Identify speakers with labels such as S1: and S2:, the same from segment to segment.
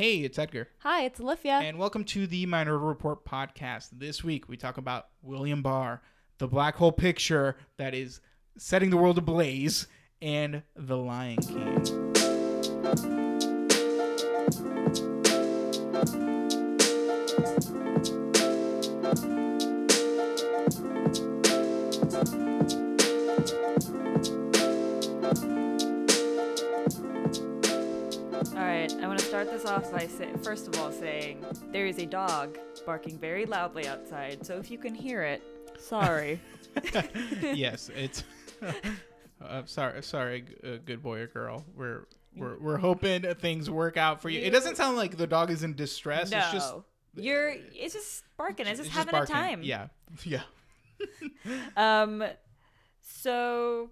S1: Hey, it's Edgar.
S2: Hi, it's Olivia.
S1: And welcome to the Minority Report podcast. This week we talk about William Barr, the black hole picture that is setting the world ablaze, and The Lion King.
S2: All right, I want to start this off by say, first of all saying there is a dog barking very loudly outside. So if you can hear it, sorry.
S1: yes, it's. uh, sorry, sorry, uh, good boy or girl. We're we're we're hoping things work out for you. It doesn't sound like the dog is in distress.
S2: no,
S1: It's just
S2: you're. It's just barking. It's just
S1: it's
S2: having
S1: barking.
S2: a time.
S1: Yeah, yeah.
S2: Um. So,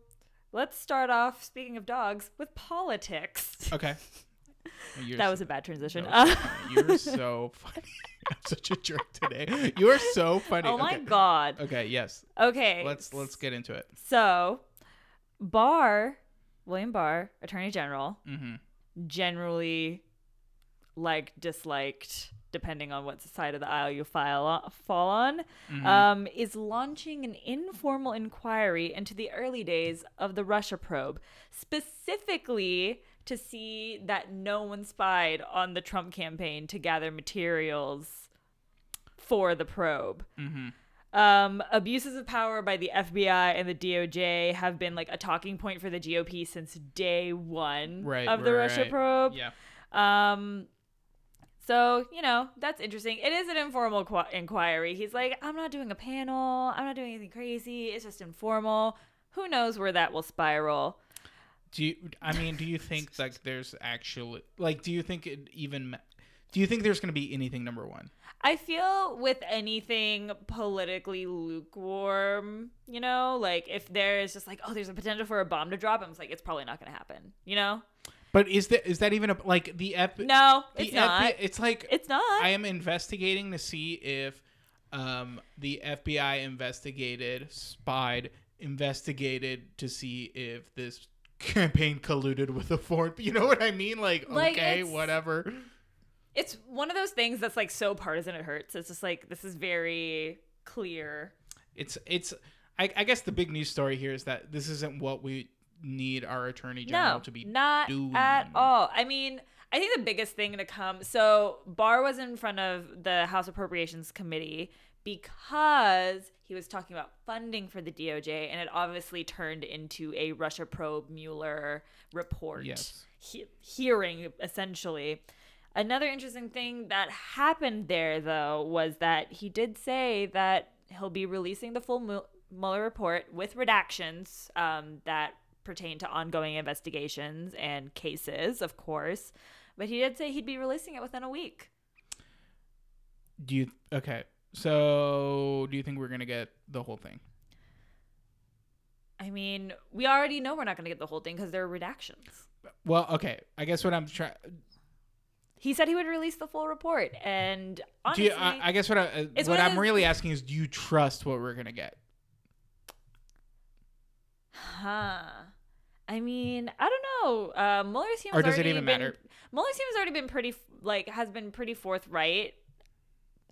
S2: let's start off. Speaking of dogs, with politics.
S1: Okay. You're
S2: That
S1: so-
S2: was a bad transition. Uh.
S1: You're so funny. I'm such a jerk today. You are so funny.
S2: oh my god.
S1: Okay, yes.
S2: Okay.
S1: Let's let's get into it.
S2: So, Barr, William Barr, Attorney General,
S1: Mm-hmm.
S2: generally like disliked depending on what side of the aisle you file fall on
S1: Mm-hmm.
S2: um, is launching an informal inquiry into the early days of the russia probe specifically to see that no one spied on the trump campaign to gather materials for the probe
S1: Mm-hmm.
S2: um, abuses of power by the FBI and the DOJ have been like a talking point for the GOP since day one
S1: Right.
S2: of the
S1: right,
S2: Russia
S1: right.
S2: probe.
S1: Yeah.
S2: Um, so you know that's interesting. It is an informal qu- inquiry. He's like, I'm not doing a panel. I'm not doing anything crazy. It's just informal. Who knows where that will spiral?
S1: Do you? I mean, do you think like there's actually like? Do you think it even? Do you think there's going to be anything number one?
S2: I feel with anything politically lukewarm, you know, like if there's just like, oh, there's a potential for a bomb to drop, I'm just like, it's probably not going to happen, you know?
S1: But is that is that even a like the F?
S2: No,
S1: the
S2: it's not.
S1: FBI It's like
S2: It's not.
S1: I am investigating to see if um, the FBI investigated, spied, investigated to see if this campaign colluded with a foreign. You know what I mean? Like,
S2: Like,
S1: okay,
S2: it's-
S1: whatever.
S2: it's one of those things that's like so partisan it hurts. It's just like this is very clear.
S1: It's it's. I, I guess the big news story here is that this isn't what we need our attorney general
S2: No,
S1: to be.
S2: not
S1: doing.
S2: at all. I mean, I think the biggest thing to come. So Barr was in front of the House Appropriations Committee because he was talking about funding for the DOJ, and it obviously turned into a Russia probe Mueller report
S1: Yes.
S2: he- hearing, essentially. Another interesting thing that happened there, though, was that he did say that he'll be releasing the full Mu- Mueller report with redactions um, that pertain to ongoing investigations and cases, of course. But he did say he'd be releasing it within a week.
S1: Do you okay? So do you think we're gonna get the whole thing?
S2: I mean, we already know we're not going to get the whole thing because there are redactions.
S1: Well, okay. I guess what I'm trying.
S2: He said he would release the full report, and honestly,
S1: you, I, I guess what I, what I'm
S2: those-
S1: really asking is, do you trust what we're gonna get?
S2: Huh. I mean, I don't know. Uh, Mueller's team
S1: Or does it
S2: already
S1: even
S2: been,
S1: matter?
S2: Mueller's team has already been pretty like has been pretty forthright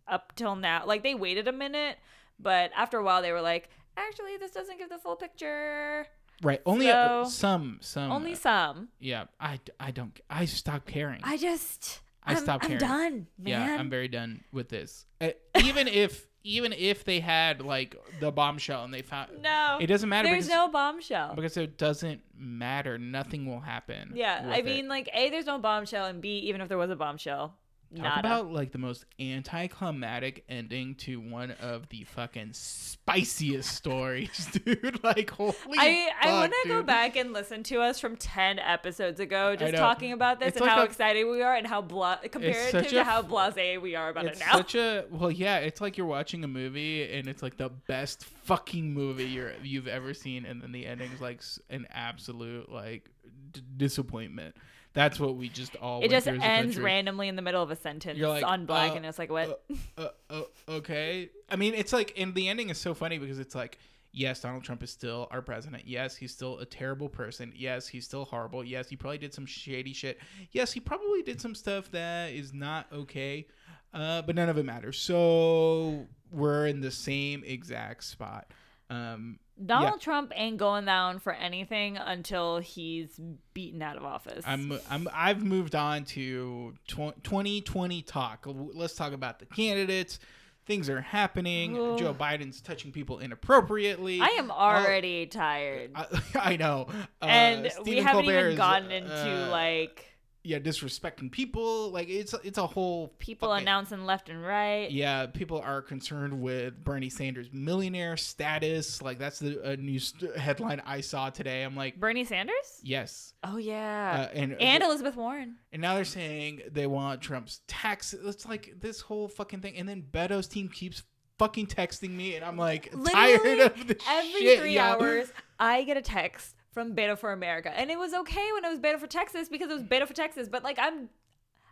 S2: up till now. Like they waited a minute, but after a while they were like, actually, this doesn't give the full picture.
S1: Right. Only
S2: So-
S1: some. Some.
S2: Only
S1: uh,
S2: some.
S1: Yeah. I, I don't. I stopped caring.
S2: I just.
S1: I
S2: I'm,
S1: stopped
S2: I'm
S1: caring.
S2: done, man.
S1: Yeah, I'm very done with this. Uh, even if even if they had like the bombshell and they found
S2: no.
S1: it doesn't matter
S2: There's
S1: because,
S2: no bombshell.
S1: because it doesn't matter. Nothing will happen.
S2: yeah, I
S1: it.
S2: mean, like, A, there's no bombshell, and B, even if there was a bombshell,
S1: Talk
S2: nada.
S1: about like the most anticlimactic ending to one of the fucking spiciest stories, dude. Like holy
S2: I, I want to go back and listen to us from 10 episodes ago just talking about this
S1: It's
S2: and
S1: like
S2: how
S1: a-
S2: excited we are and how bla- comparative to
S1: a-
S2: how blasé we are about it now.
S1: such a well, yeah. It's like you're watching a movie and it's like the best fucking movie you're you've ever seen, and then the ending's like an absolute like d- disappointment. That's what we just all.
S2: it just
S1: through as a
S2: ends randomly in the middle of a sentence
S1: like,
S2: on black
S1: uh,
S2: and it's like what?
S1: uh, uh, okay. I mean, it's like, and the ending is so funny because it's like Yes, Donald Trump is still our president. Yes, he's still a terrible person. Yes, he's still horrible. Yes, he probably did some shady shit. Yes, he probably did some stuff that is not okay. Uh, but none of it matters. So we're in the same exact spot. Um,
S2: Donald Trump ain't going down for anything until he's beaten out of office.
S1: I'm I'm I've moved on to tw- 2020 talk. Let's talk about the candidates. Things are happening.
S2: Ugh.
S1: Joe Biden's touching people inappropriately.
S2: I am already tired.
S1: I, I know. Uh,
S2: and we haven't even gotten into
S1: uh,
S2: like
S1: yeah disrespecting people. Like it's it's a whole
S2: people
S1: fucking-
S2: announcing left and right.
S1: Yeah, people are concerned with Bernie Sanders' millionaire status. Like that's the a news headline I saw today. I'm like,
S2: Bernie Sanders?
S1: yes.
S2: Oh yeah.
S1: Uh, and
S2: and Elizabeth Warren.
S1: And now they're saying they want Trump's tax. It's like this whole fucking thing. And then Beto's team keeps fucking texting me, and I'm like tired of this
S2: Every
S1: shit.
S2: three hours, I get a text from Beto for America, and it was okay when it was Beto for Texas because it was Beto for Texas. But like, I'm,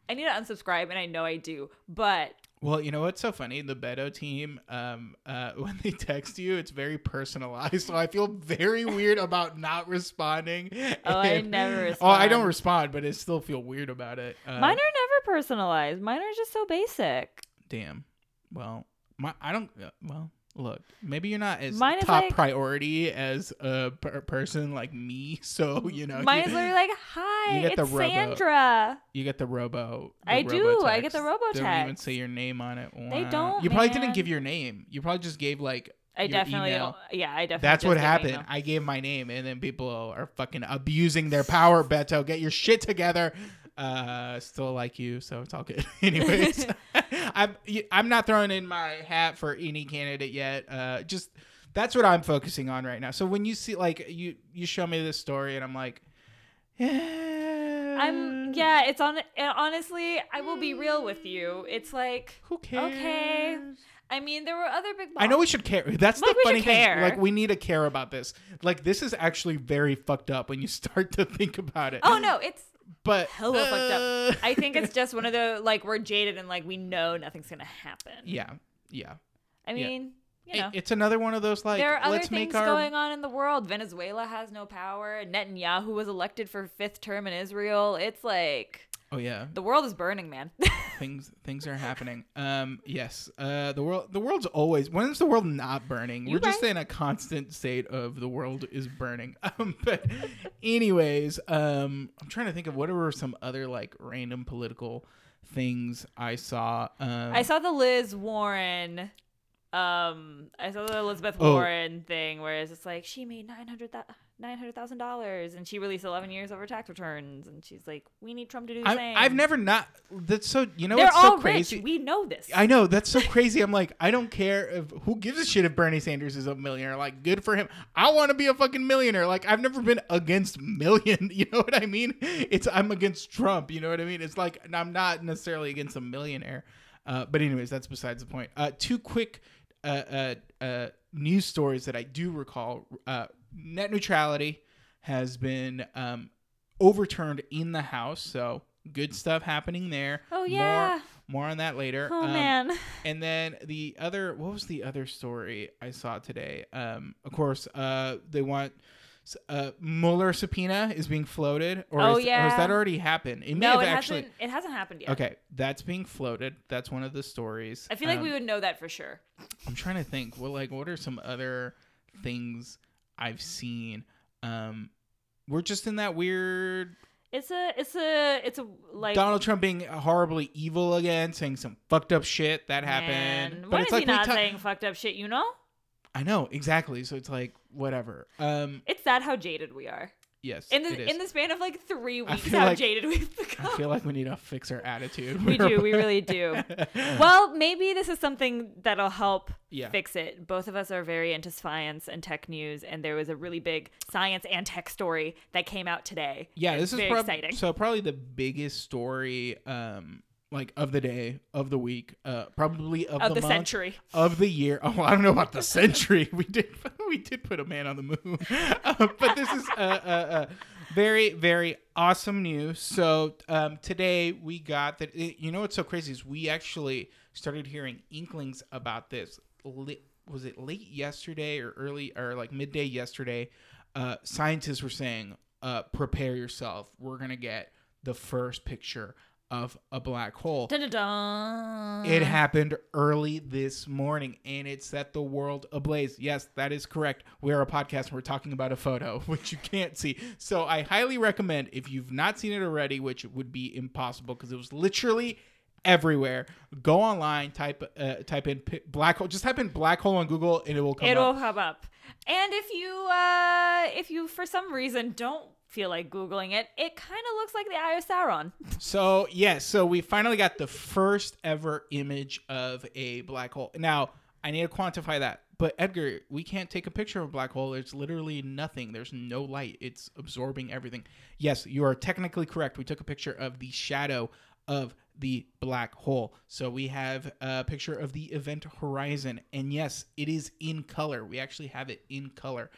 S2: I need to unsubscribe, and I know I do. But
S1: Well, you know what's so funny? The Beto team, um, uh, when they text you, it's very personalized. So I feel very weird about not responding.
S2: Oh, I never
S1: Oh, I don't
S2: respond.
S1: respond, but I still feel weird about it. Uh,
S2: mine are never personalized. Mine are just so basic.
S1: damn. Well, my I don't. Uh, well, look, maybe you're not as
S2: Mine
S1: top
S2: like-
S1: priority as a per- person like me. So you know,
S2: Mine
S1: you,
S2: is literally like, "Hi,
S1: you get
S2: it's
S1: the robo-
S2: Sandra."
S1: you get the robo. the
S2: I do, I get the robo tag.
S1: They don't even say your name on it.
S2: They don't,
S1: You probably
S2: man.
S1: didn't give your name. You probably just gave like.
S2: I definitely
S1: email.
S2: don't. Yeah, I definitely.
S1: That's what happened. I gave my name, and then people are fucking abusing their power. Beto, get your shit together. Uh, still like you, so it's all good. Anyways, I'm I'm not throwing in my hat for any candidate yet. Uh, just that's what I'm focusing on right now. So when you see like you you show me this story, and I'm like, yeah,
S2: I'm yeah, it's on honestly, I will be real with you. It's like
S1: Who cares?
S2: Okay. I mean, there were other big
S1: I know we should care. That's
S2: Like,
S1: the funny thing.
S2: care.
S1: Like we need to care about this. Like this is actually very fucked up when you start to think about it.
S2: Oh no, it's
S1: but
S2: hella fucked up.
S1: uh,
S2: I think it's just one of the like we're jaded and like we know nothing's gonna happen.
S1: yeah, yeah.
S2: I
S1: yeah.
S2: mean, you
S1: It-
S2: know.
S1: it's another one of those like
S2: there are other things
S1: our
S2: going on in the world. Venezuela has no power. Netanyahu was elected for fifth term in Israel. It's like
S1: oh yeah
S2: the world is burning, man.
S1: things things are happening. Um yes uh the world the world's always when is the world not burning?
S2: You
S1: We're just
S2: right.
S1: in a constant state of the world is burning. Um but anyways um I'm trying to think of what were some other like random political things I saw. Um
S2: I saw the Liz Warren. Um, I saw the Elizabeth
S1: Oh.
S2: Warren thing where it's just like she made nine hundred nine hundred thousand dollars and she released eleven years of her tax returns and she's like, we need Trump to do the
S1: I,
S2: same.
S1: I've never not. That's so. You know
S2: They're
S1: what's so
S2: all
S1: crazy?
S2: rich. We know this.
S1: I know that's so crazy. I'm like, I don't care if who gives a shit if Bernie Sanders is a millionaire. Like, good for him. I want to be a fucking millionaire. Like, I've never been against million. You know what I mean? It's I'm against Trump. You know what I mean? It's like I'm not necessarily against a millionaire. Uh, but anyways, that's besides the point. Uh, two quick uh, uh, uh, news stories that I do recall. Net neutrality has been um, overturned in the House, so good stuff happening there.
S2: Oh yeah.
S1: more on that later.
S2: Oh
S1: Um,
S2: man.
S1: And then the other, what was the other story I saw today? Um, of course, uh, they want uh, Mueller subpoena is being floated, or,
S2: Oh,
S1: is, or has that already happened? It may
S2: No,
S1: have
S2: it
S1: actually.
S2: hasn't. It hasn't happened yet.
S1: Okay, that's being floated. That's one of the stories.
S2: I feel like
S1: Um,
S2: we would know that for sure.
S1: I'm trying to think. Well, like, what are some other things I've seen? Um, we're just in that weird
S2: It's a. It's a. It's a like.
S1: Donald Trump being horribly evil again, saying some fucked up shit that
S2: man,
S1: happened.
S2: When is he
S1: we
S2: not
S1: ta-
S2: saying fucked up shit? You know.
S1: I know exactly. So it's like whatever. Um,
S2: It's sad how jaded we are.
S1: Yes,
S2: In the in the span of like three weeks, how
S1: like-
S2: jaded we've become.
S1: I feel like we need to fix our attitude.
S2: we do. We really do. Well, maybe this is something that'll help
S1: Yeah.
S2: fix it. Both of us are very into science and tech news, and there was a really big science and tech story that came out today.
S1: yeah,
S2: It's
S1: this is
S2: very
S1: prob-
S2: exciting.
S1: so probably the biggest story, um, like of the day, of the week, uh, probably of,
S2: of
S1: the,
S2: the,
S1: month,
S2: century.
S1: of the year. Oh, I don't know about the century. We did we did put a man on the moon, uh, but this is uh, uh, uh, very very awesome news. So um, today we got that. You know what's so crazy is we actually started hearing inklings about this was it late yesterday or early or like midday yesterday, uh, scientists were saying, uh, prepare yourself. We're gonna get the first picture of a black hole. It happened early this morning and it set the world ablaze. Yes, that is correct. We are a podcast and we're talking about a photo, which you can't see. So I highly recommend, if you've not seen it already, which would be impossible because it was literally everywhere, go online, type uh, type in pi- black hole, just type in black hole on Google and it will come
S2: It'll
S1: up.
S2: come up. And if you uh if you for some reason don't feel like googling it, it kind of looks like the Eye of Sauron.
S1: So yes, so we finally got the first ever image of a black hole. Now I need to quantify that, but Edgar, we can't take a picture of a black hole. It's literally nothing. There's no light. It's absorbing everything. Yes, you are technically correct. We took a picture of the shadow of the black hole. So we have a picture of the event horizon, and yes, it is in color. We actually have it in color.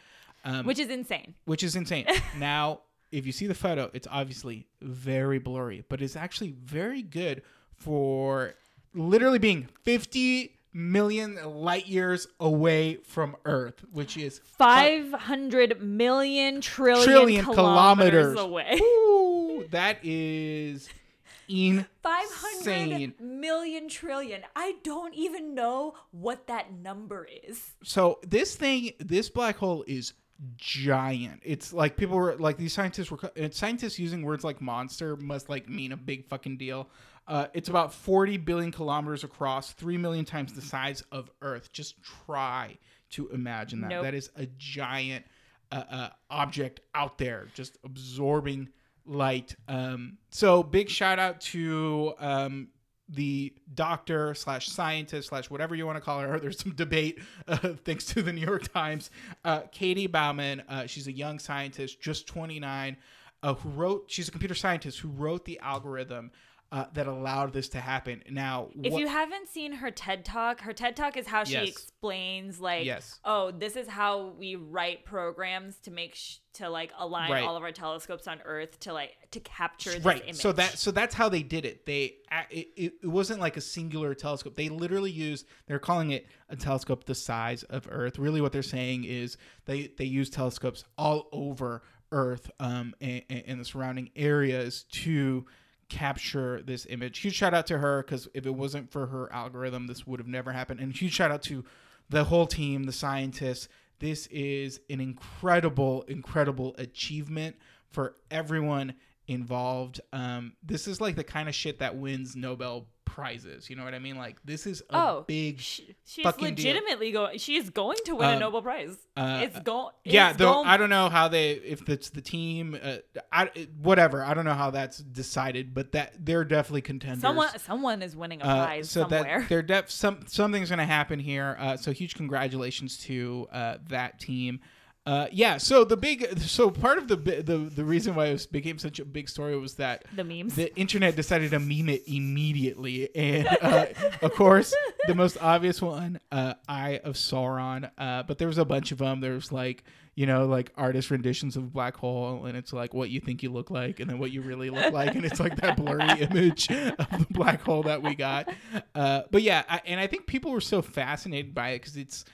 S1: Um,
S2: Which is insane.
S1: which is insane. now, if you see the photo, it's obviously very blurry, but it's actually very good for literally being 50 million light years away from Earth, which is
S2: 500 million trillion,
S1: trillion
S2: kilometers,
S1: kilometers
S2: away.
S1: Ooh, that is insane.
S2: 500 million trillion. I don't even know what that number is.
S1: So this thing, this black hole is giant. It's like people were like these scientists were scientists using words like monster must like mean a big fucking deal. Uh, it's about 40 billion kilometers across, three million times the size of Earth. Just try to imagine that.
S2: Nope.
S1: That is a giant uh, uh, object out there, just absorbing light. Um, so big shout out to um, the doctor slash scientist slash whatever you want to call her. There's some debate uh, thanks to the New York Times. Uh, Katie Bouman, uh, she's a young scientist, just 29, uh, who wrote. She's a computer scientist who wrote the algorithm. Uh, that allowed this to happen. Now,
S2: If you haven't seen her TED Talk, her TED Talk is how she
S1: Yes.
S2: explains like,
S1: Yes.
S2: oh, this is how we write programs to make sh- to like align
S1: Right.
S2: all of our telescopes on Earth to like to capture this
S1: right
S2: image.
S1: so that so that's how they did it they it, it, it wasn't like a singular telescope they literally used they're calling it a telescope the size of earth really what they're saying is they they use telescopes all over earth um and, and the surrounding areas to capture this image. Huge shout out to her because if it wasn't for her algorithm this would have never happened. And huge shout out to the whole team the scientists. This is an incredible incredible achievement for everyone involved. Um this is like the kind of shit that wins nobel prizes you know what i mean like this is a
S2: oh,
S1: big
S2: sh- she's
S1: deal.
S2: legitimately going. She is going to win a
S1: Um,
S2: Nobel Prize.
S1: uh,
S2: it's going.
S1: yeah though
S2: going-
S1: i don't know how they if it's the team uh, I, whatever i don't know how that's decided but that they're definitely contenders
S2: Someone, someone is winning a
S1: Uh,
S2: prize
S1: so
S2: somewhere.
S1: that they're def some something's gonna happen here. Uh, so huge congratulations to uh, that team. Uh, yeah. So the big so part of the the the reason why it was, became such a big story was that
S2: the memes.
S1: the internet decided to meme it immediately, and uh, of course the most obvious one, uh, Eye of Sauron. Uh, but there was a bunch of them. There was like you know like artist renditions of black hole, and it's like what you think you look like, and then what you really look like, and it's like that blurry image of the black hole that we got. Uh, but yeah, I, and I think people were so fascinated by it because it's.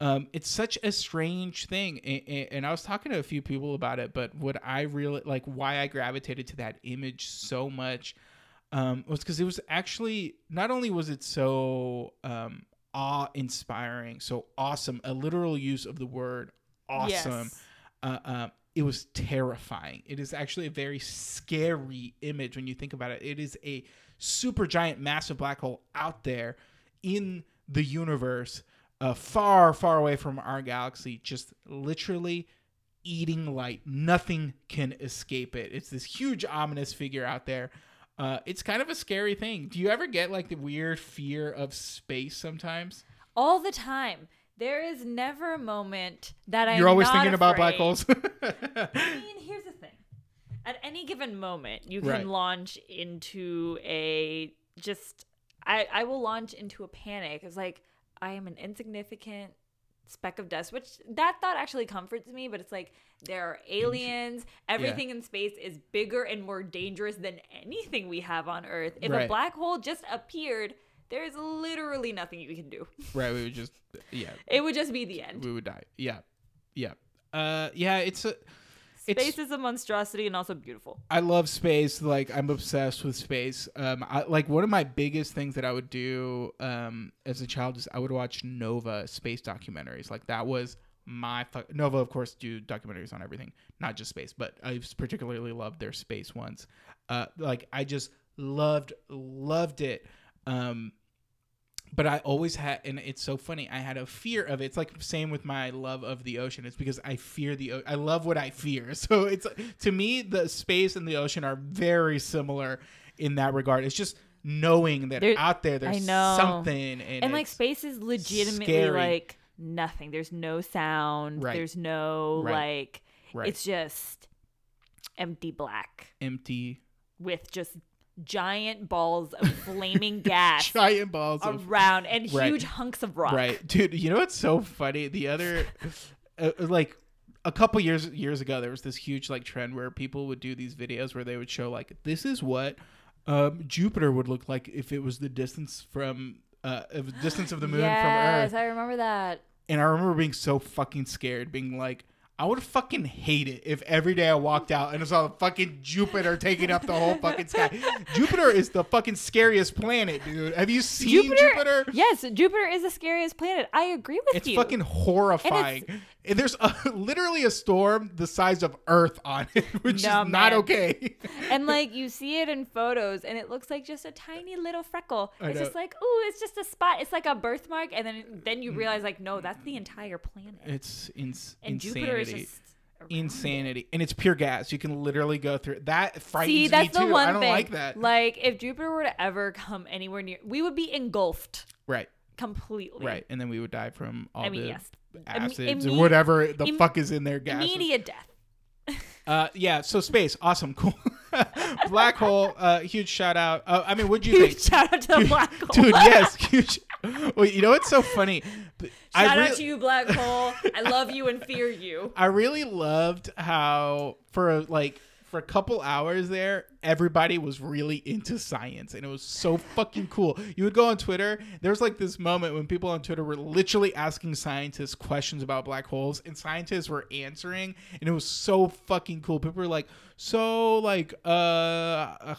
S1: Um, it's such a strange thing, and, and I was talking to a few people about it. But what I really like, why I gravitated to that image so much, um, was because it was actually not only was it so um, awe-inspiring, so awesome, a literal use of the word awesome.
S2: Yes.
S1: Uh, uh, it was terrifying. It is actually a very scary image when you think about it. It is a super giant, massive black hole out there in the universe, uh, far, far away from our galaxy, just literally eating light. Nothing can escape it. It's this huge, ominous figure out there. Uh, it's kind of a scary thing. Do you ever get like the weird fear of space sometimes?
S2: all the time. There is never a moment that I'm
S1: You're always thinking about black holes.
S2: I mean, here's the thing. At any given moment, you can
S1: Right.
S2: launch into a just. I I will launch into a panic. It's like I am an insignificant speck of dust, which that thought actually comforts me. But it's like there are aliens. Everything in space is bigger and more dangerous than anything we have on Earth. If a black hole just appeared. there's literally nothing you can do.
S1: Right. We would just yeah.
S2: It would just be the end.
S1: We would die. Yeah. Yeah. Uh yeah, it's a
S2: Space is a monstrosity and also beautiful.
S1: I love space. Like I'm obsessed with space. Um, I, like one of my biggest things that I would do um, as a child is I would watch Nova space documentaries. Like that was my fu- Nova, of course, do documentaries on everything, not just space. But I particularly loved their space ones. Uh, like I just loved loved it. Um, but I always had, and it's so funny. I had a fear of it. It's like same with my love of the ocean. It's because I fear the. O- I love what I fear. So it's to me the space and the ocean are very similar in that regard. It's just knowing that
S2: There-
S1: out there there's something, and,
S2: And like space is legitimately
S1: scary.
S2: like nothing. There's no sound.
S1: Right.
S2: There's no
S1: Right.
S2: like
S1: right,
S2: it's just empty black
S1: empty
S2: with just giant balls of flaming gas
S1: giant balls of
S2: around and
S1: Right.
S2: huge hunks of rock.
S1: Right, dude. You know what's so funny? The other, uh, like, a couple years years ago, there was this huge like trend where people would do these videos where they would show like, this is what um, Jupiter would look like if it was the distance from uh, the distance of the moon
S2: yes,
S1: from Earth.
S2: I remember that.
S1: And I remember being so fucking scared, being like. I would fucking hate it if every day I walked out and I saw fucking Jupiter taking up the whole fucking sky. Jupiter is the fucking scariest planet, dude. Have you seen Jupiter?
S2: Yes, Jupiter is the scariest planet. I agree with
S1: It's
S2: you.
S1: It's fucking horrifying. And there's a, literally a storm the size of Earth on it, which
S2: No,
S1: is not okay.
S2: and like you see it in photos and it looks like just a tiny little freckle. It's just like, oh, it's just a spot. It's like a birthmark and then then you mm. realize like no, that's the entire planet.
S1: It's ins-
S2: and
S1: insanity.
S2: Jupiter is just around it.
S1: insanity. And it's pure gas. You can literally go through that. Frightens
S2: See, that's
S1: me
S2: the
S1: too.
S2: one
S1: I don't
S2: thing.
S1: like that.
S2: Like if Jupiter were to ever come anywhere near, we would be engulfed
S1: right,
S2: completely.
S1: right. And then we would die from all
S2: I mean,
S1: the
S2: yes.
S1: Acids
S2: imme-
S1: or whatever the
S2: im-
S1: fuck is in their gas.
S2: Immediate death.
S1: Uh, yeah. So space, awesome, cool. Black hole. Uh, huge shout out. Uh, I mean, what'd you think?
S2: Shout out to the black hole.
S1: Dude, yes, huge. Well, you know what's so funny?
S2: Shout out to you, black hole. I love you and fear you.
S1: I really loved how for a, like for a couple hours there, everybody was really into science, and it was so fucking cool. You would go on Twitter. There was like this moment when people on Twitter were literally asking scientists questions about black holes, and scientists were answering, and it was so fucking cool. People were like, "So, like, uh,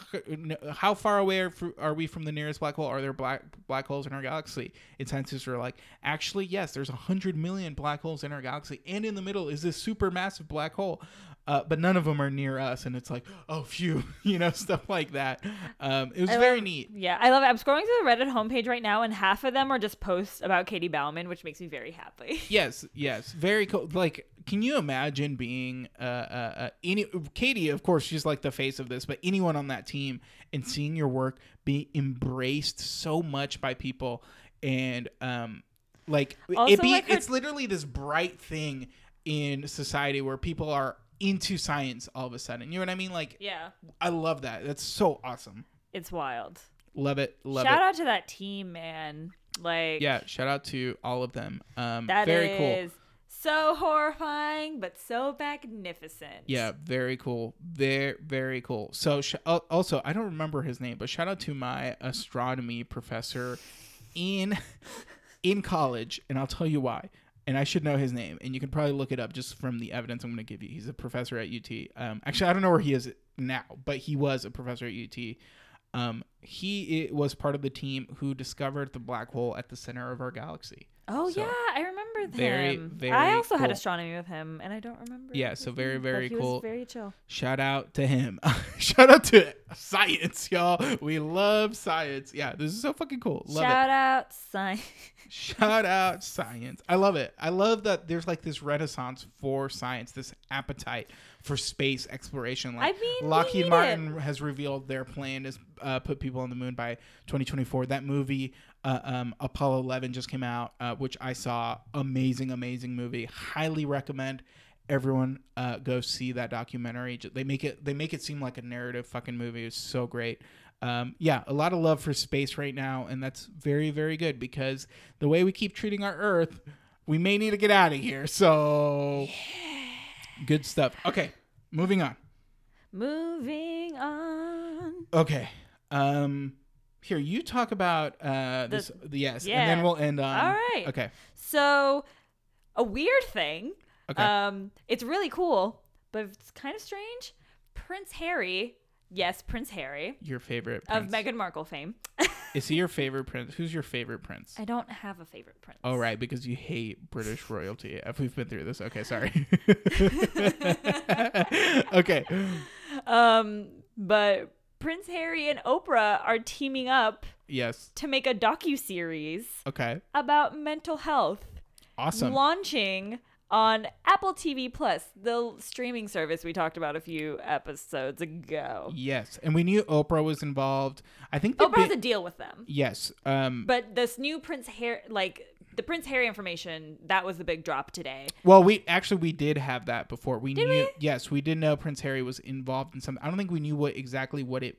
S1: how far away are, we from the nearest black hole? Are there black black holes in our galaxy?" And scientists were like, "Actually, yes. There's a hundred million black holes in our galaxy, and in the middle is this super massive black hole." Uh, but none of them are near us, and it's like, oh, phew, you know, stuff like that. Um, it was
S2: I
S1: very
S2: love-
S1: neat.
S2: Yeah, I love it. I'm scrolling through the Reddit homepage right now, and half of them are just posts about Katie Bouman, which makes me very happy.
S1: Yes, yes, very cool. Like, can you imagine being uh, uh, uh any Katie? Of course, she's like the face of this, but anyone on that team and seeing your work be embraced so much by people, and um, like
S2: Also,
S1: it be
S2: like, her-
S1: it's literally this bright thing in society where people are into science all of a sudden. You know what I mean? Like,
S2: Yeah,
S1: I love that. That's so awesome.
S2: it's wild.
S1: Love it. Love
S2: Shout
S1: it.
S2: out to that team, man. Like,
S1: Yeah, shout out to all of them. Um,
S2: that
S1: very cool.
S2: so horrifying, but so magnificent.
S1: Yeah, very cool. Very very cool. So sh- also, I don't remember his name, but shout out to my astronomy professor in in college, and I'll tell you why. And I should know his name, and you can probably look it up just from the evidence I'm going to give you. He's a professor at UT. Um, actually, I don't know where he is now, but he was a professor at UT. Um, he was part of the team who discovered the black hole at the center of our galaxy.
S2: Oh
S1: So,
S2: yeah, I remember
S1: very,
S2: him.
S1: very
S2: I also had astronomy with him, and I don't remember.
S1: Yeah, so very, very cool.
S2: Was very chill.
S1: Shout out to him. Shout out to science, y'all. We love science. Yeah, this is so fucking cool. Love
S2: Shout out, science.
S1: Shout out science. I love it. I love that there's like this renaissance for science, this appetite for space exploration. Like
S2: I mean,
S1: Lockheed Martin has revealed their plan to uh, put people on the moon by 2024. That movie, uh, um, Apollo 11, just came out, uh, which I saw. Amazing, amazing movie. Highly recommend everyone uh, go see that documentary. They make it they make it seem like a narrative fucking movie. It's so great. Um, yeah, a lot of love for space right now, and that's very very good because the way we keep treating our Earth, we may need to get out of here. So good stuff. Okay, moving on.
S2: Moving on.
S1: Okay. Um Here, you talk about uh, this. The, yes, and then we'll end on.
S2: All right.
S1: Okay.
S2: So, a weird thing.
S1: Okay.
S2: Um, it's really cool, but it's kind of strange. Prince Harry, yes, Prince Harry
S1: your favorite
S2: of
S1: prince.
S2: Meghan Markle fame.
S1: Is he your favorite prince? Who's your favorite prince?
S2: I don't have a favorite prince.
S1: Oh, right, because you hate British royalty. If we've been through this, okay, sorry. okay,
S2: Um, but Prince Harry and Oprah are teaming up
S1: yes,
S2: to make a docu series
S1: okay,
S2: about mental health,
S1: awesome.
S2: launching on Apple TV Plus, the streaming service we talked about a few episodes ago.
S1: Yes, and we knew Oprah was involved. I think
S2: Oprah has a deal with them.
S1: yes, um,
S2: But this new Prince Harry, like the Prince Harry information, that was the big drop today.
S1: Well, we actually we did have that before. We
S2: Did
S1: knew
S2: we?
S1: yes, we did know Prince Harry was involved in something. I don't think we knew what exactly what it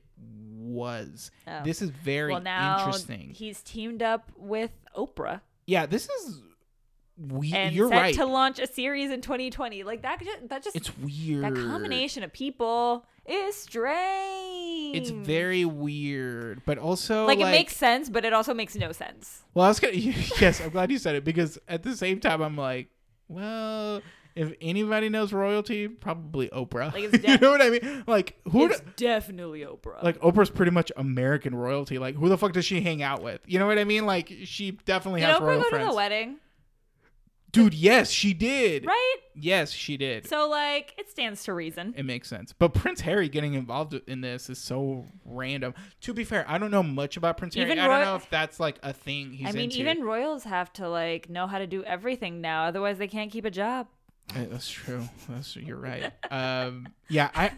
S1: was.
S2: Oh.
S1: This is very
S2: well, now
S1: interesting.
S2: he's teamed up with Oprah
S1: yeah, this is we
S2: and
S1: you're
S2: set
S1: right.
S2: to launch a series in 2020. Like that, that just
S1: it's weird.
S2: that combination of people is strange.
S1: It's very weird, but also
S2: like,
S1: like,
S2: it makes sense, but it also makes no sense.
S1: Well, I was gonna yes, I'm glad you said it because at the same time I'm like, well, if anybody knows royalty, probably Oprah.
S2: Like, it's
S1: you know what I mean? Like who?
S2: It's definitely Oprah.
S1: like Oprah's pretty much American royalty. Like who the fuck does she hang out with? You know what I mean? Like she definitely
S2: did
S1: has
S2: Oprah
S1: royal
S2: go to the wedding?
S1: Dude, yes, she did.
S2: Right.
S1: Yes, she did.
S2: So like, it stands to reason.
S1: it makes sense. But Prince Harry getting involved in this is so random. To be fair, I don't know much about Prince
S2: Even
S1: Harry. I don't know if that's like a thing he's
S2: I mean,
S1: into.
S2: even royals have to like know how to do everything now, otherwise they can't keep a job.
S1: That's true. That's you're right. Um, yeah, I,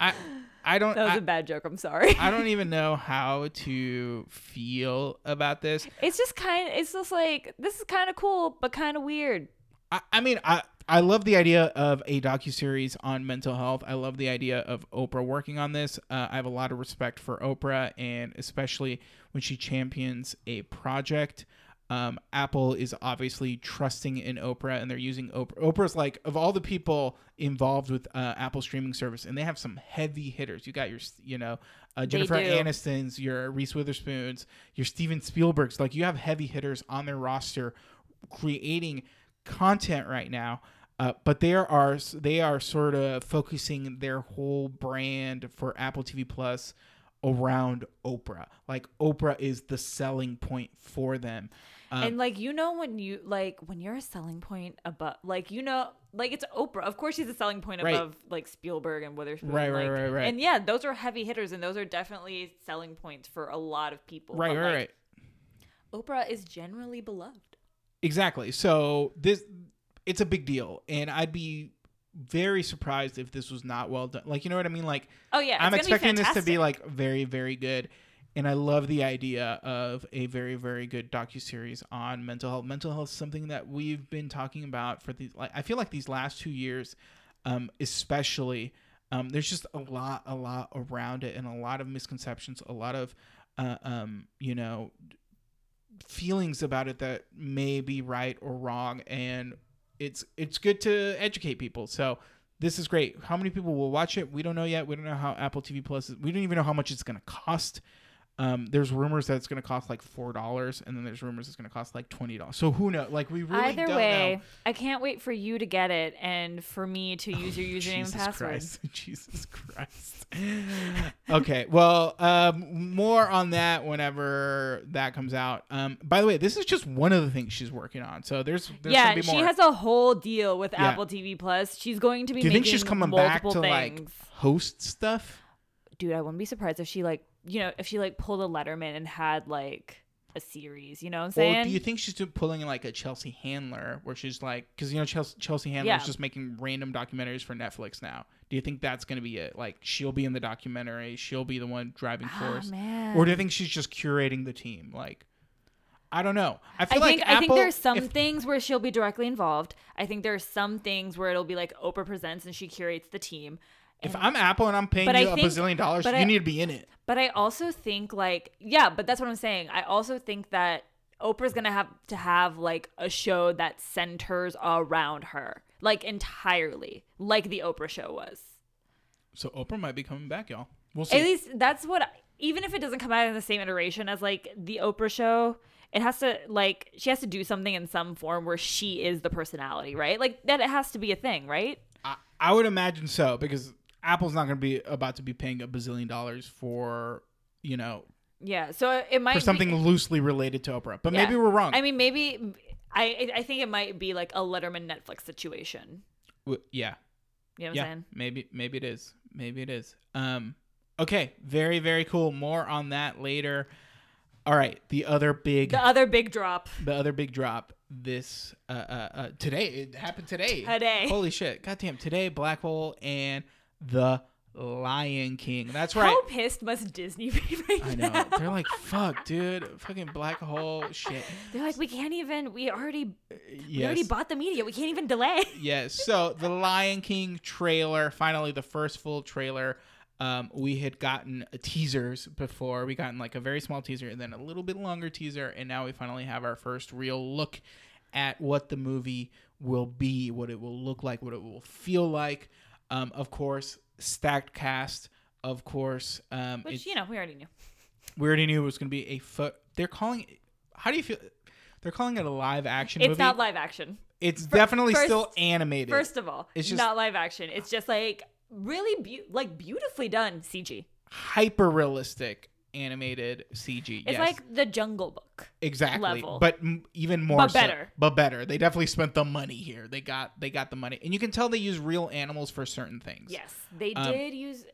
S1: I, I don't.
S2: That was
S1: I,
S2: a bad joke. I'm sorry.
S1: I don't even know how to feel about this.
S2: It's just kind. It's just like this is kind of cool, but kind of weird.
S1: I, I mean, I I love the idea of a docu series on mental health. I love the idea of Oprah working on this. Uh, I have a lot of respect for Oprah, and especially when she champions a project. Um, Apple is obviously trusting in Oprah, and they're using Oprah. Oprah's like of all the people involved with uh, Apple streaming service, and they have some heavy hitters. You got your, you know, uh, Jennifer. Aniston's, your Reese Witherspoon's, your Steven Spielberg's. Like you have heavy hitters on their roster, creating content right now. Uh, but they are they are sort of focusing their whole brand for Apple TV Plus around Oprah. Like Oprah is the selling point for them. Um,
S2: and like you know when you like when you're a selling point above like you know like it's Oprah. Of course she's a selling point
S1: Right.
S2: above like Spielberg and Witherspoon.
S1: Right, right, right, right.
S2: And yeah, those are heavy hitters and those are definitely selling points for a lot of people.
S1: right,
S2: But,
S1: right,
S2: like,
S1: right.
S2: Oprah is generally beloved.
S1: Exactly. So this it's a big deal, and I'd be very surprised if this was not well done. Like you know what I mean? Like
S2: Oh yeah,
S1: I'm expecting this to be like very, very good. And I love the idea of a very, very good docu series on mental health. Mental health is something that we've been talking about for these. Like, I feel like these last two years, um, especially, um, there's just a lot, a lot around it, and a lot of misconceptions, a lot of, uh, um, you know, feelings about it that may be right or wrong, and it's it's good to educate people. So this is great. How many people will watch it? We don't know yet. We don't know how Apple TV Plus is. We don't even know how much it's going to cost. Um, there's rumors that it's going to cost like four dollars, and then there's rumors it's going to cost like twenty dollars. So who knows? Like we really
S2: Either way,
S1: know.
S2: I can't wait for you to get it and for me to use your username
S1: Jesus
S2: and password.
S1: Christ. Jesus Christ. okay, well, um, more on that whenever that comes out. Um, by the way, this is just one of the things she's working on. So there's, there's
S2: yeah, she has a whole deal with
S1: Yeah.
S2: Apple TV Plus. She's going to be
S1: Do you think she's coming back to
S2: things.
S1: like host stuff?
S2: Dude, I wouldn't be surprised if she like, you know, if she like pulled a Letterman and had like a series. You know what I'm saying?
S1: Or do you think she's doing- pulling like a Chelsea Handler, where she's like, because you know Chelsea, Chelsea Handler is
S2: Yeah.
S1: just making random documentaries for Netflix now. Do you think that's going to be it? Like she'll be in the documentary, she'll be the one driving
S2: Ah,
S1: force,
S2: man.
S1: or do you think she's just curating the team? Like, I don't know. I
S2: I
S1: feel
S2: think
S1: like
S2: I think there's some
S1: if-
S2: things where she'll be directly involved. I think there's some things where it'll be like Oprah presents and she curates the team.
S1: If I'm Apple and I'm paying
S2: But I
S1: you a
S2: think-
S1: bazillion dollars, you
S2: I-
S1: need to be in it.
S2: But I also think like yeah, but that's what I'm saying. I also think that Oprah's gonna have to have like a show that centers around her, like entirely, like the Oprah show was.
S1: So Oprah might be coming back, y'all. We'll see.
S2: At least that's what even if it doesn't come out in the same iteration as like the Oprah show, it has to like she has to do something in some form where she is the personality, right? Like that it has to be a thing, right?
S1: I, I would imagine so because Apple's not going to be about to be paying a bazillion dollars for you know
S2: Yeah. So it might
S1: for
S2: be-
S1: something loosely related to Oprah. But
S2: Yeah.
S1: maybe we're wrong.
S2: I mean, maybe I I think it might be like a Letterman Netflix situation.
S1: W- yeah,
S2: You know what
S1: yeah.
S2: I'm saying?
S1: Maybe maybe it is. Maybe it is. Um. Okay. Very very cool. More on that later. All right. The other big
S2: The other big drop.
S1: the other big drop this uh, uh, uh today it happened today
S2: Today.
S1: holy shit goddamn today black hole and the lion king that's right
S2: How pissed must Disney be right
S1: i
S2: now?
S1: know they're like fuck dude fucking black hole shit
S2: They're like, we can't even. We already, we already bought the media. We can't even delay.
S1: yes so the lion king trailer finally the first full trailer um, we had gotten teasers before we gotten like a very small teaser and then a little bit longer teaser and now we finally have our first real look at what the movie will be what it will look like what it will feel like um, of course stacked cast of course um,
S2: Which
S1: it's-
S2: you know, we already knew.
S1: we already knew it was going to be a foot they're calling it how do you feel they're calling it a live action
S2: It's
S1: movie
S2: not live action.
S1: it's definitely
S2: first-
S1: still animated
S2: First of all,
S1: It's just-
S2: not live action. It's just like really, beau- like beautifully done CG.
S1: hyper realistic animated CG.
S2: It's
S1: yes,
S2: like the Jungle Book.
S1: exactly,
S2: level.
S1: but m- even more,
S2: But
S1: so-
S2: better.
S1: but better. They definitely spent the money here. They got they got the money, and you can tell they use real animals for certain things.
S2: Yes, they
S1: Um,
S2: did use.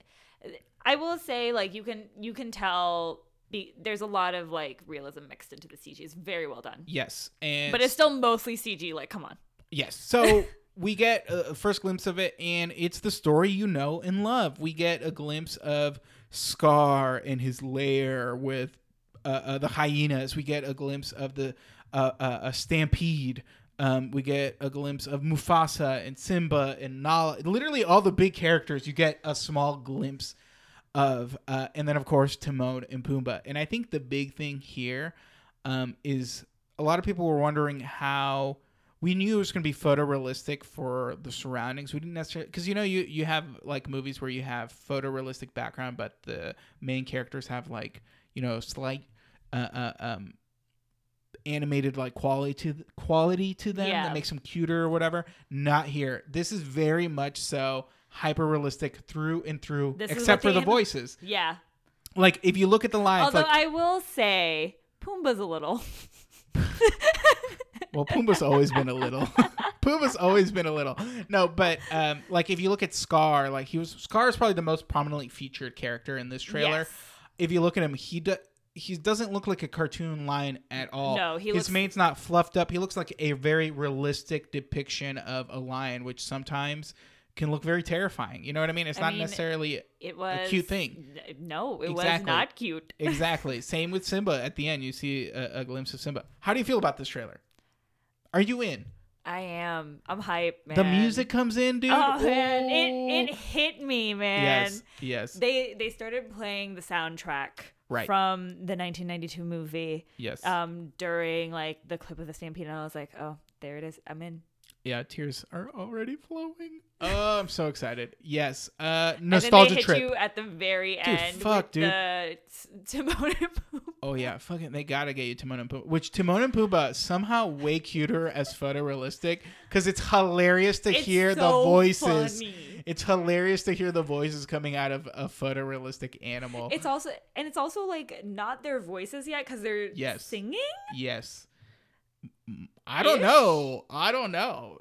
S2: I will say, like you can you can tell. Be, there's a lot of like realism mixed into the CG. It's very well done,
S1: Yes, and
S2: but it's still mostly CG. Like, come on.
S1: Yes. So we get a first glimpse of it, and it's the story you know and love. We get a glimpse of Scar in his lair with uh, uh, the hyenas. We get a glimpse of the uh, uh, a stampede. Um, we get a glimpse of Mufasa and Simba and Nala. Literally all the big characters. You get a small glimpse of, uh, and then of course Timon and Pumbaa. And I think the big thing here um, is a lot of people were wondering how we knew it was going to be photorealistic for the surroundings. We didn't necessarily because you know you you have like movies where you have photorealistic background, but the main characters have like you know slight uh, uh, um animated like quality to quality to them
S2: Yeah.
S1: that makes them cuter or whatever. Not here. This is very much so hyper realistic through and through,
S2: This
S1: except for the
S2: they-
S1: voices.
S2: Yeah.
S1: Like if you look at the lines,
S2: Although
S1: like
S2: I will say, Pumbaa's a little.
S1: Well, Pumbaa's always been a little. Pumbaa's always been a little. No, but um, like if you look at Scar, like he was Scar is probably the most prominently featured character in this trailer.
S2: Yes.
S1: If you look at him, he do, he doesn't look like a cartoon lion at all.
S2: No, he
S1: his
S2: looks-
S1: mane's not fluffed up. He looks like a very realistic depiction of a lion, which sometimes can look very terrifying. You know what I mean? It's
S2: I
S1: not
S2: mean,
S1: necessarily
S2: It was a
S1: cute thing.
S2: No, it was not cute.
S1: exactly. Same with Simba. At the end, you see a, a glimpse of Simba. How do you feel about this trailer? Are you in?
S2: I am. I'm hype, man.
S1: The music comes in, dude.
S2: Oh man, it it hit me, man.
S1: Yes, yes,
S2: They they started playing the soundtrack
S1: Right.
S2: from the 1992 movie
S1: yes.
S2: um during like the clip of the stampede and I was like, "Oh, there it is. I'm in."
S1: yeah, tears are already flowing. Oh, I'm so excited. Yes. Uh,
S2: and then they hit
S1: trip.
S2: you at the very end
S1: fuck,
S2: with
S1: dude.
S2: the t- Timon and Pumbaa.
S1: Oh yeah, fucking they gotta get you Timon and Pumbaa. Which Timon and Pumbaa somehow way cuter as photorealistic because it's hilarious to
S2: It's
S1: hear the
S2: so
S1: voices.
S2: funny.
S1: It's hilarious to hear the voices coming out of a photorealistic animal.
S2: It's also and it's also like not their voices yet because they're
S1: Yes.
S2: singing.
S1: Yes. I don't
S2: Ish?
S1: know. I don't know.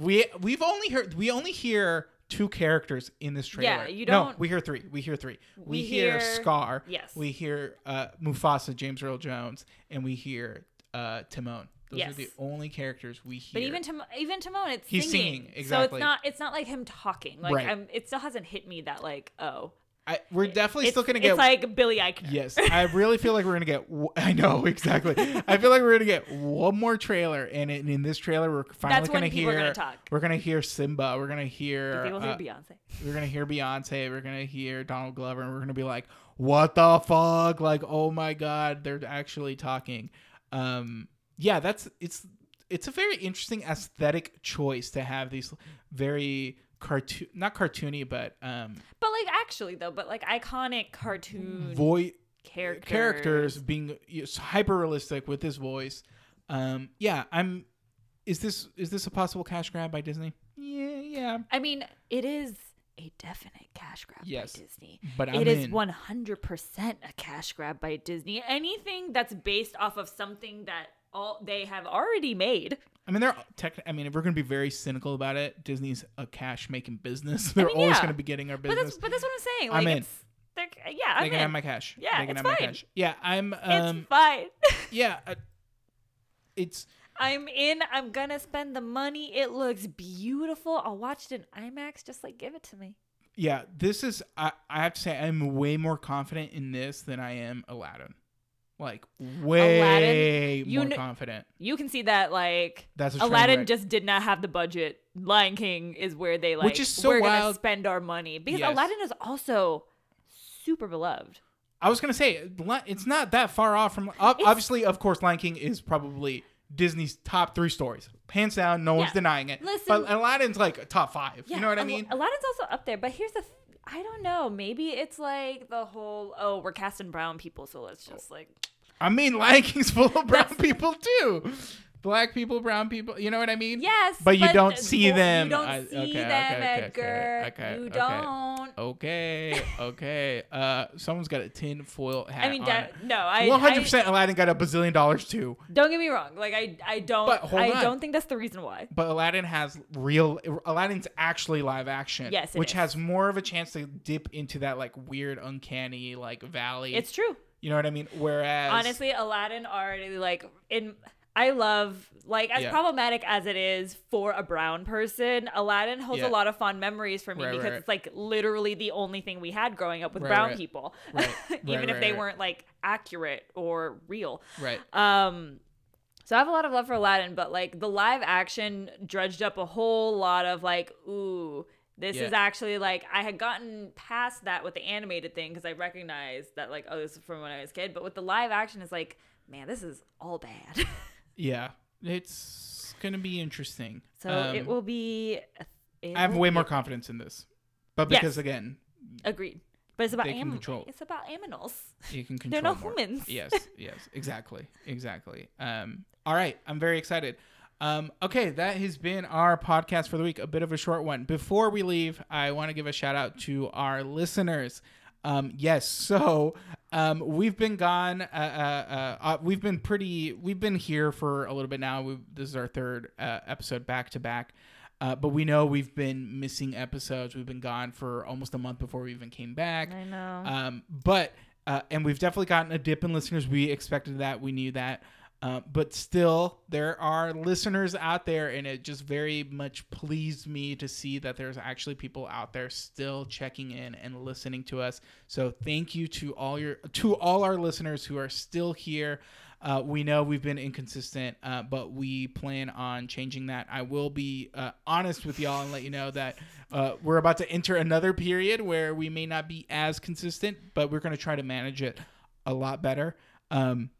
S1: We we've only heard we only hear two characters in this trailer.
S2: Yeah, you
S1: No,
S2: don't-
S1: we hear three. We hear three. We,
S2: We
S1: hear,
S2: hear-
S1: Scar.
S2: Yes.
S1: We hear uh, Mufasa, James Earl Jones, and we hear uh, Timon. Those are the only characters we hear.
S2: But even Tim- even Timon, it's
S1: He's
S2: singing.
S1: singing,
S2: So
S1: exactly.
S2: it's not it's not like him talking. Like
S1: Right.
S2: I'm, it still hasn't hit me that like oh,
S1: I, we're definitely
S2: it's,
S1: still gonna
S2: it's
S1: get.
S2: like Billy Eichner.
S1: Yes, I really feel like we're gonna get. I know exactly. I feel like we're gonna get one more trailer, and in, in this trailer, we're finally
S2: That's
S1: gonna hear.
S2: gonna talk.
S1: We're gonna hear Simba. We're gonna hear.
S2: People hear
S1: uh,
S2: Beyonce.
S1: we're gonna hear Beyonce. We're gonna hear Donald Glover, and we're gonna be like, "What the fuck?" Like, oh my god, they're actually talking. Um, yeah, that's it's it's a very interesting aesthetic choice to have these very cartoon, not cartoony, but um,
S2: But like actually though, but like iconic cartoon.
S1: voice
S2: characters.
S1: characters being hyper realistic with his voice. Um, yeah, I'm. Is this is this a possible cash grab by Disney? Yeah, yeah.
S2: I mean, it is a definite cash grab
S1: Yes.
S2: by Disney.
S1: But I'm
S2: It is
S1: in.
S2: 100% a cash grab by Disney. Anything that's based off of something that all they have already made.
S1: I mean, they're tech. I mean, if we're gonna be very cynical about it, Disney's a cash making business. They're
S2: mean,
S1: always
S2: yeah.
S1: gonna be getting our
S2: But
S1: business.
S2: that's but that's what I'm saying.
S1: I'm in.
S2: it's they're, yeah, I'm
S1: they can
S2: in.
S1: have my cash.
S2: Yeah,
S1: they can
S2: it's
S1: have my
S2: fine.
S1: cash. Yeah, I'm.
S2: it's
S1: Um,
S2: fine.
S1: yeah, uh, it's
S2: I'm in. I'm gonna spend the money. It looks beautiful. I'll watch it in IMAX. Just like give it to me.
S1: yeah. This is. I, I have to say, I'm way more confident in this than I am Aladdin. Like way
S2: you
S1: more
S2: kn-
S1: confident.
S2: You can see that like
S1: That's
S2: Aladdin
S1: wreck.
S2: just did not have the budget. Lion King is where they like
S1: Which is so
S2: we're gonna spend our money because
S1: Yes.
S2: Aladdin is also super beloved.
S1: I was gonna say it's not that far off from. ob-
S2: It's-
S1: Obviously, of course, Lion King is probably Disney's top three stories, hands down. No one's denying it.
S2: Listen-
S1: but Aladdin's like top five. you know what I mean?
S2: Aladdin's also up there, but here's the. Th- I don't know. Maybe it's like the whole oh we're casting brown people, so let's just like
S1: I mean, Lion King's full of brown people too. Black people, brown people. You know what I mean?
S2: yes,
S1: But you don't see them.
S2: You don't see
S1: okay,
S2: them, Edgar.
S1: okay,
S2: you
S1: okay.
S2: don't.
S1: Okay, okay. Uh, someone's got a tin foil hat.
S2: I mean, that, no, I.
S1: One hundred percent, Aladdin got a bazillion dollars too.
S2: Don't get me wrong. Like I, I don't.
S1: But hold
S2: I
S1: on.
S2: don't think that's the reason why.
S1: But Aladdin has real. Aladdin's actually live action.
S2: Yes,
S1: which
S2: is.
S1: has more of a chance to dip into that like weird, uncanny like valley.
S2: It's true.
S1: You know what I mean. Whereas
S2: Honestly, Aladdin already like in. I love like as
S1: Yeah.
S2: problematic as it is for a brown person. Aladdin holds
S1: Yeah.
S2: a lot of fond memories for me
S1: Right,
S2: because
S1: right.
S2: it's like literally the only thing we had growing up with
S1: Right,
S2: brown people, even if they weren't like accurate or real.
S1: right.
S2: Um, so I have a lot of love for Aladdin, but like the live action drudged up a whole lot of like, ooh, this is actually like I had gotten past that with the animated thing because I recognized that like, oh, this is from when I was a kid. But with the live action, it's like, man, this is all bad.
S1: Yeah, it's gonna be interesting.
S2: so
S1: Um,
S2: it will be. it
S1: I have way
S2: be-
S1: more confidence in this, but
S2: Yes.
S1: because again,
S2: Agreed. But it's about am-
S1: control-
S2: It's about aminals.
S1: you can control.
S2: They're not
S1: more.
S2: humans.
S1: Yes, yes, exactly, exactly. Um, all right, I'm very excited. Um, okay, that has been our podcast for the week. A bit of a short one. Before we leave, I want to give a shout out to our listeners. Um, yes, so um, we've been gone. Uh, uh, uh, uh, we've been pretty. We've been here for a little bit now. we this is our third uh, episode back to back. Uh, but we know we've been missing episodes. We've been gone for almost a month before we even came back.
S2: I know.
S1: Um, but uh, and we've definitely gotten a dip in listeners. We expected that. We knew that. Uh, but still, there are listeners out there, and it just very much pleased me to see that there's actually people out there still checking in and listening to us. So thank you to all your to all our listeners who are still here. Uh, we know we've been inconsistent, uh, but we plan on changing that. I will be uh, honest with y'all and let you know that uh, we're about to enter another period where we may not be as consistent, but we're going to try to manage it a lot better. Um,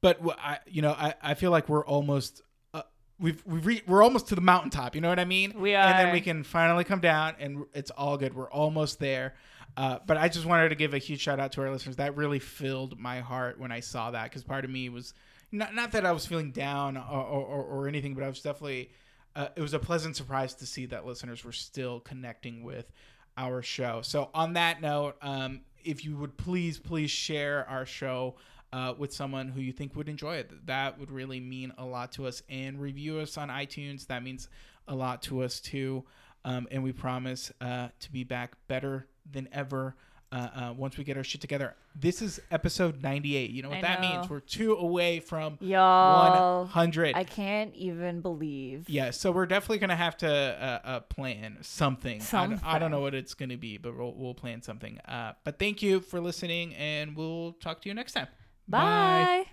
S1: but I, you know, I, I feel like we're almost. uh, We've, we've re- we're almost to the mountaintop, you know what I mean?
S2: We are,
S1: and then we can finally come down, and it's all good. We're almost there. Uh, but I just wanted to give a huge shout out to our listeners. That really filled my heart when I saw that because part of me was not not that I was feeling down or, or, or, or anything, but I was definitely uh, it was a pleasant surprise to see that listeners were still connecting with our show. So on that note, um, if you would please please share our show. Uh, with someone who you think would enjoy it, that would really mean a lot to us. And review us on iTunes. That means a lot to us too. Um, and we promise uh, to be back better than ever uh, uh, once we get our shit together. This is episode 98. You know what
S2: I
S1: that
S2: know.
S1: means? We're two away from
S2: Y'all,
S1: 100.
S2: I can't even believe.
S1: yeah, so we're definitely gonna have to uh, uh, plan something. I don't- I, don't know what it's gonna be, but we'll, we'll plan something. Uh, but thank you for listening, and we'll talk to you next time.
S2: Bye.